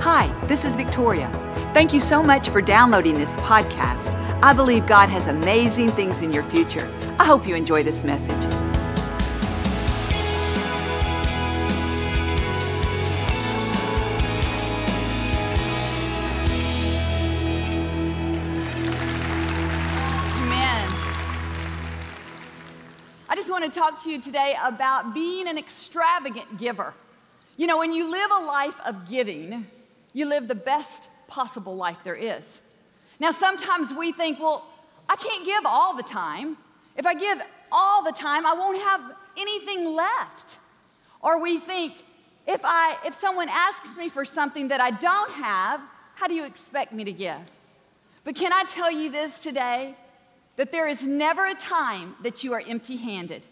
Hi, this is Victoria. Thank you so much for downloading this podcast. I believe God has amazing things in your future. I hope you enjoy this message. Amen. I just want to talk to you today about being an extravagant giver. You know, when you live a life of giving, you live the best possible life there is. Now, sometimes we think, well, I can't give all the time. If I give all the time, I won't have anything left. Or we think, if, I, if someone asks me for something that I don't have, how do you expect me to give? But can I tell you this today? That there is never a time that you are empty handed.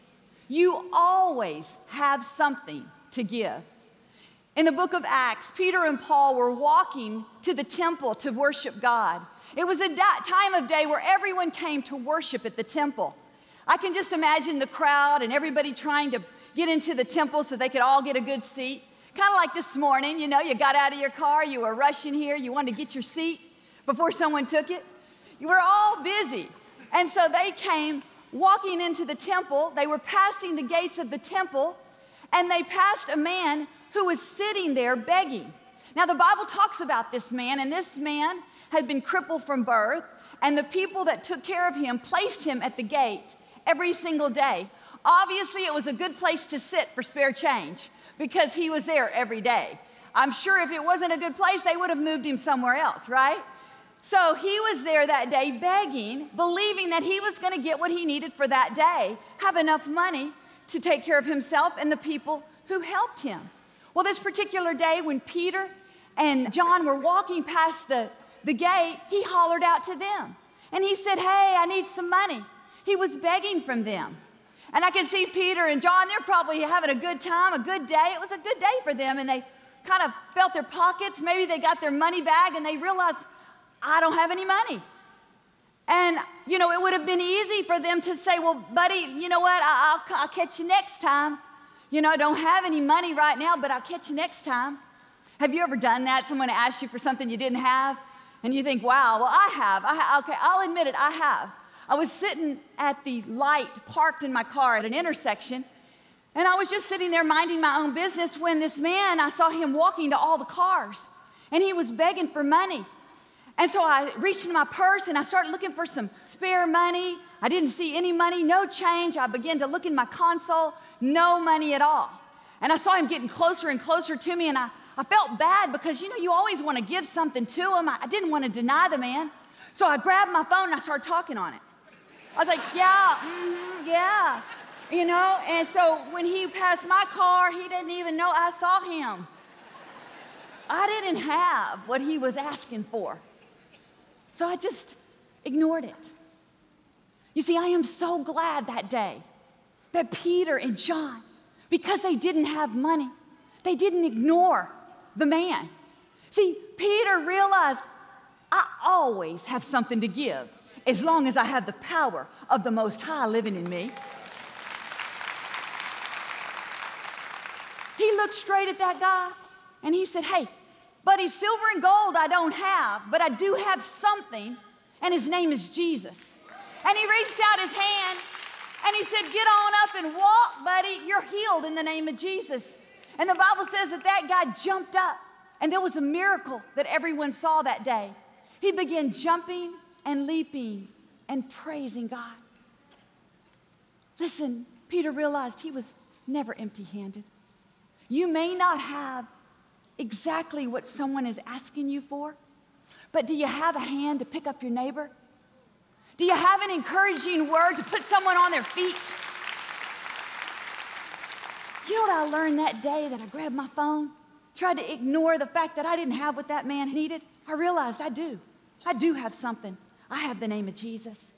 You always have something to give. In the book of Acts, Peter and Paul were walking to the temple to worship God. It was a time of day where everyone came to worship at the temple. I can just imagine the crowd and everybody trying to get into the temple so they could all get a good seat. Kind of like this morning, you know, you got out of your car, you were rushing here, you wanted to get your seat before someone took it. You were all busy. And so they came walking into the temple. They were passing the gates of the temple, and they passed a man who was sitting there begging. Now, the Bible talks about this man, and this man had been crippled from birth, and the people that took care of him placed him at the gate every single day. Obviously, it was a good place to sit for spare change because he was there every day. I'm sure if it wasn't a good place, they would have moved him somewhere else, right? So he was there that day begging, believing that he was going to get what he needed for that day, have enough money to take care of himself and the people who helped him. Well, this particular day, when Peter and John were walking past the, the gate, he hollered out to them and he said, Hey, I need some money. He was begging from them. And I can see Peter and John, they're probably having a good time, a good day. It was a good day for them. And they kind of felt their pockets. Maybe they got their money bag and they realized, I don't have any money. And, you know, it would have been easy for them to say, well, buddy, you know what? I'll, I'll, catch you next time. You know, I don't have any money right now, but I'll catch you next time. Have you ever done that? Someone asked you for something you didn't have, and you think, wow, well, I have. I ha- okay, I'll admit it, I have. I was sitting at the light parked in my car at an intersection, and I was just sitting there minding my own business when this man, I saw him walking to all the cars, and he was begging for money. And so I reached into my purse and I started looking for some spare money. I didn't see any money, no change. I began to look in my console, no money at all. And I saw him getting closer and closer to me, and I, I felt bad because, you know, you always want to give something to him. I, I didn't want to deny the man. So I grabbed my phone and I started talking on it. I was like, yeah, mm-hmm, yeah, you know? And so when he passed my car, he didn't even know I saw him. I didn't have what he was asking for. So I just ignored it. You see, I am so glad that day that Peter and John, because they didn't have money, they didn't ignore the man. See, Peter realized I always have something to give as long as I have the power of the Most High living in me. He looked straight at that guy and he said, Hey, Buddy, silver and gold I don't have, but I do have something, and his name is Jesus. And he reached out his hand and he said, Get on up and walk, buddy. You're healed in the name of Jesus. And the Bible says that that guy jumped up, and there was a miracle that everyone saw that day. He began jumping and leaping and praising God. Listen, Peter realized he was never empty handed. You may not have exactly what someone is asking you for? But do you have a hand to pick up your neighbor? Do you have an encouraging word to put someone on their feet? You know what I learned that day that I grabbed my phone, tried to ignore the fact that I didn't have what that man needed? I realized I do. I do have something. I have the name of Jesus.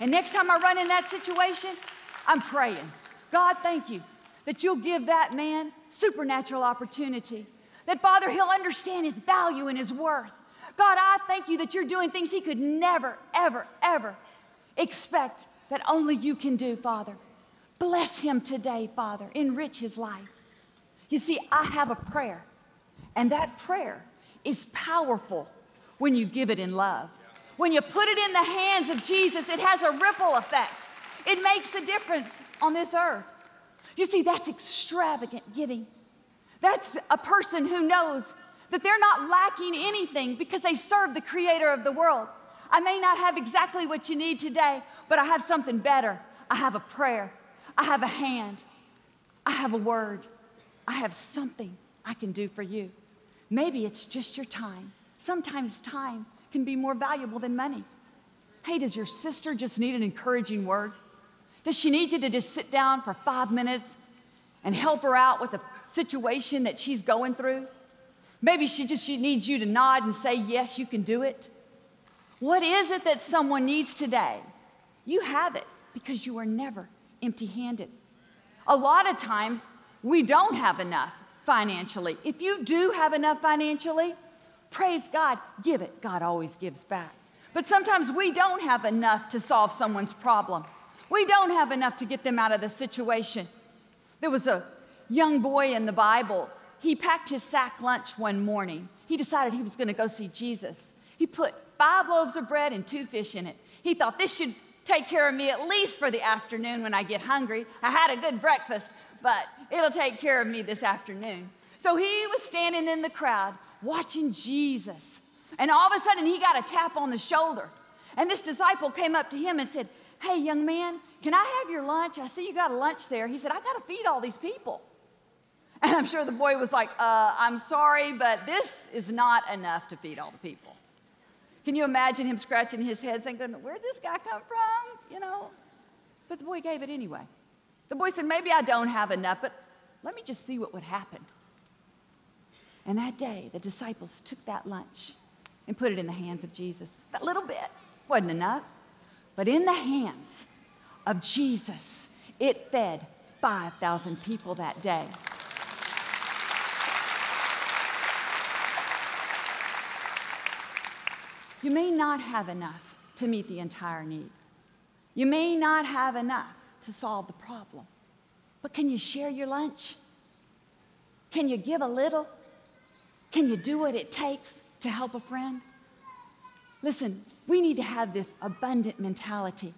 And next time I run in that situation, I'm praying. God, thank you that you'll give that man supernatural opportunity that, Father, he'll understand his value and his worth. God, I thank you that you're doing things he could never, ever, ever expect that only you can do, Father. Bless him today, Father. Enrich his life. You see, I have a prayer, and that prayer is powerful when you give it in love. When you put it in the hands of Jesus, it has a ripple effect. It makes a difference on this earth. You see, that's extravagant giving. That's a person who knows that they're not lacking anything because they serve the creator of the world. I may not have exactly what you need today, but I have something better. I have a prayer, I have a hand, I have a word, I have something I can do for you. Maybe it's just your time. Sometimes time can be more valuable than money. Hey, does your sister just need an encouraging word? Does she need you to just sit down for five minutes and help her out with a situation that she's going through? Maybe she just she needs you to nod and say, Yes, you can do it. What is it that someone needs today? You have it because you are never empty handed. A lot of times, we don't have enough financially. If you do have enough financially, praise God, give it. God always gives back. But sometimes we don't have enough to solve someone's problem. We don't have enough to get them out of the situation. There was a young boy in the Bible. He packed his sack lunch one morning. He decided he was going to go see Jesus. He put five loaves of bread and two fish in it. He thought this should take care of me at least for the afternoon when I get hungry. I had a good breakfast, but it'll take care of me this afternoon. So he was standing in the crowd watching Jesus. And all of a sudden, he got a tap on the shoulder. And this disciple came up to him and said, Hey, young man, can I have your lunch? I see you got a lunch there. He said, I got to feed all these people. And I'm sure the boy was like, uh, I'm sorry, but this is not enough to feed all the people. Can you imagine him scratching his head thinking, Where'd this guy come from? You know? But the boy gave it anyway. The boy said, Maybe I don't have enough, but let me just see what would happen. And that day, the disciples took that lunch and put it in the hands of Jesus. That little bit wasn't enough. But in the hands of Jesus, it fed 5,000 people that day. You may not have enough to meet the entire need. You may not have enough to solve the problem. But can you share your lunch? Can you give a little? Can you do what it takes to help a friend? Listen, we need to have this abundant mentality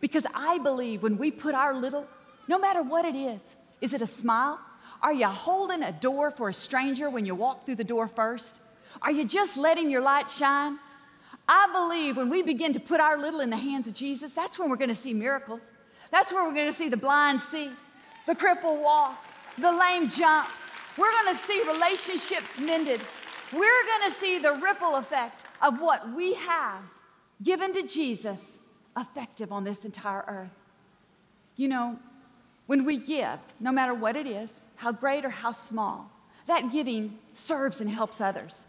because I believe when we put our little, no matter what it is, is it a smile? Are you holding a door for a stranger when you walk through the door first? Are you just letting your light shine? I believe when we begin to put our little in the hands of Jesus, that's when we're going to see miracles. That's where we're going to see the blind see, the cripple walk, the lame jump. We're going to see relationships mended. We're going to see the ripple effect of what we have given to Jesus effective on this entire earth. You know, when we give, no matter what it is, how great or how small, that giving serves and helps others.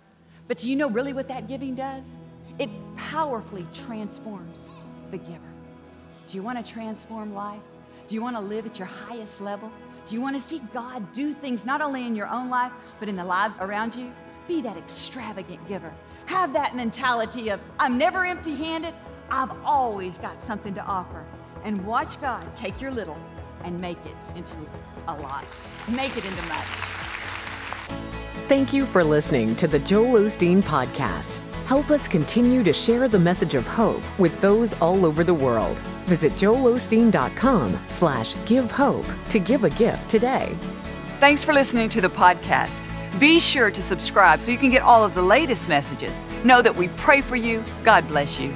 But do you know really what that giving does? It powerfully transforms the giver. Do you want to transform life? Do you want to live at your highest level? Do you want to see God do things not only in your own life, but in the lives around you? Be that extravagant giver. Have that mentality of, I'm never empty handed, I've always got something to offer. And watch God take your little and make it into a lot, make it into much. Thank you for listening to the Joel Osteen Podcast. Help us continue to share the message of hope with those all over the world. Visit joelosteen.com slash give hope to give a gift today. Thanks for listening to the podcast. Be sure to subscribe so you can get all of the latest messages. Know that we pray for you. God bless you.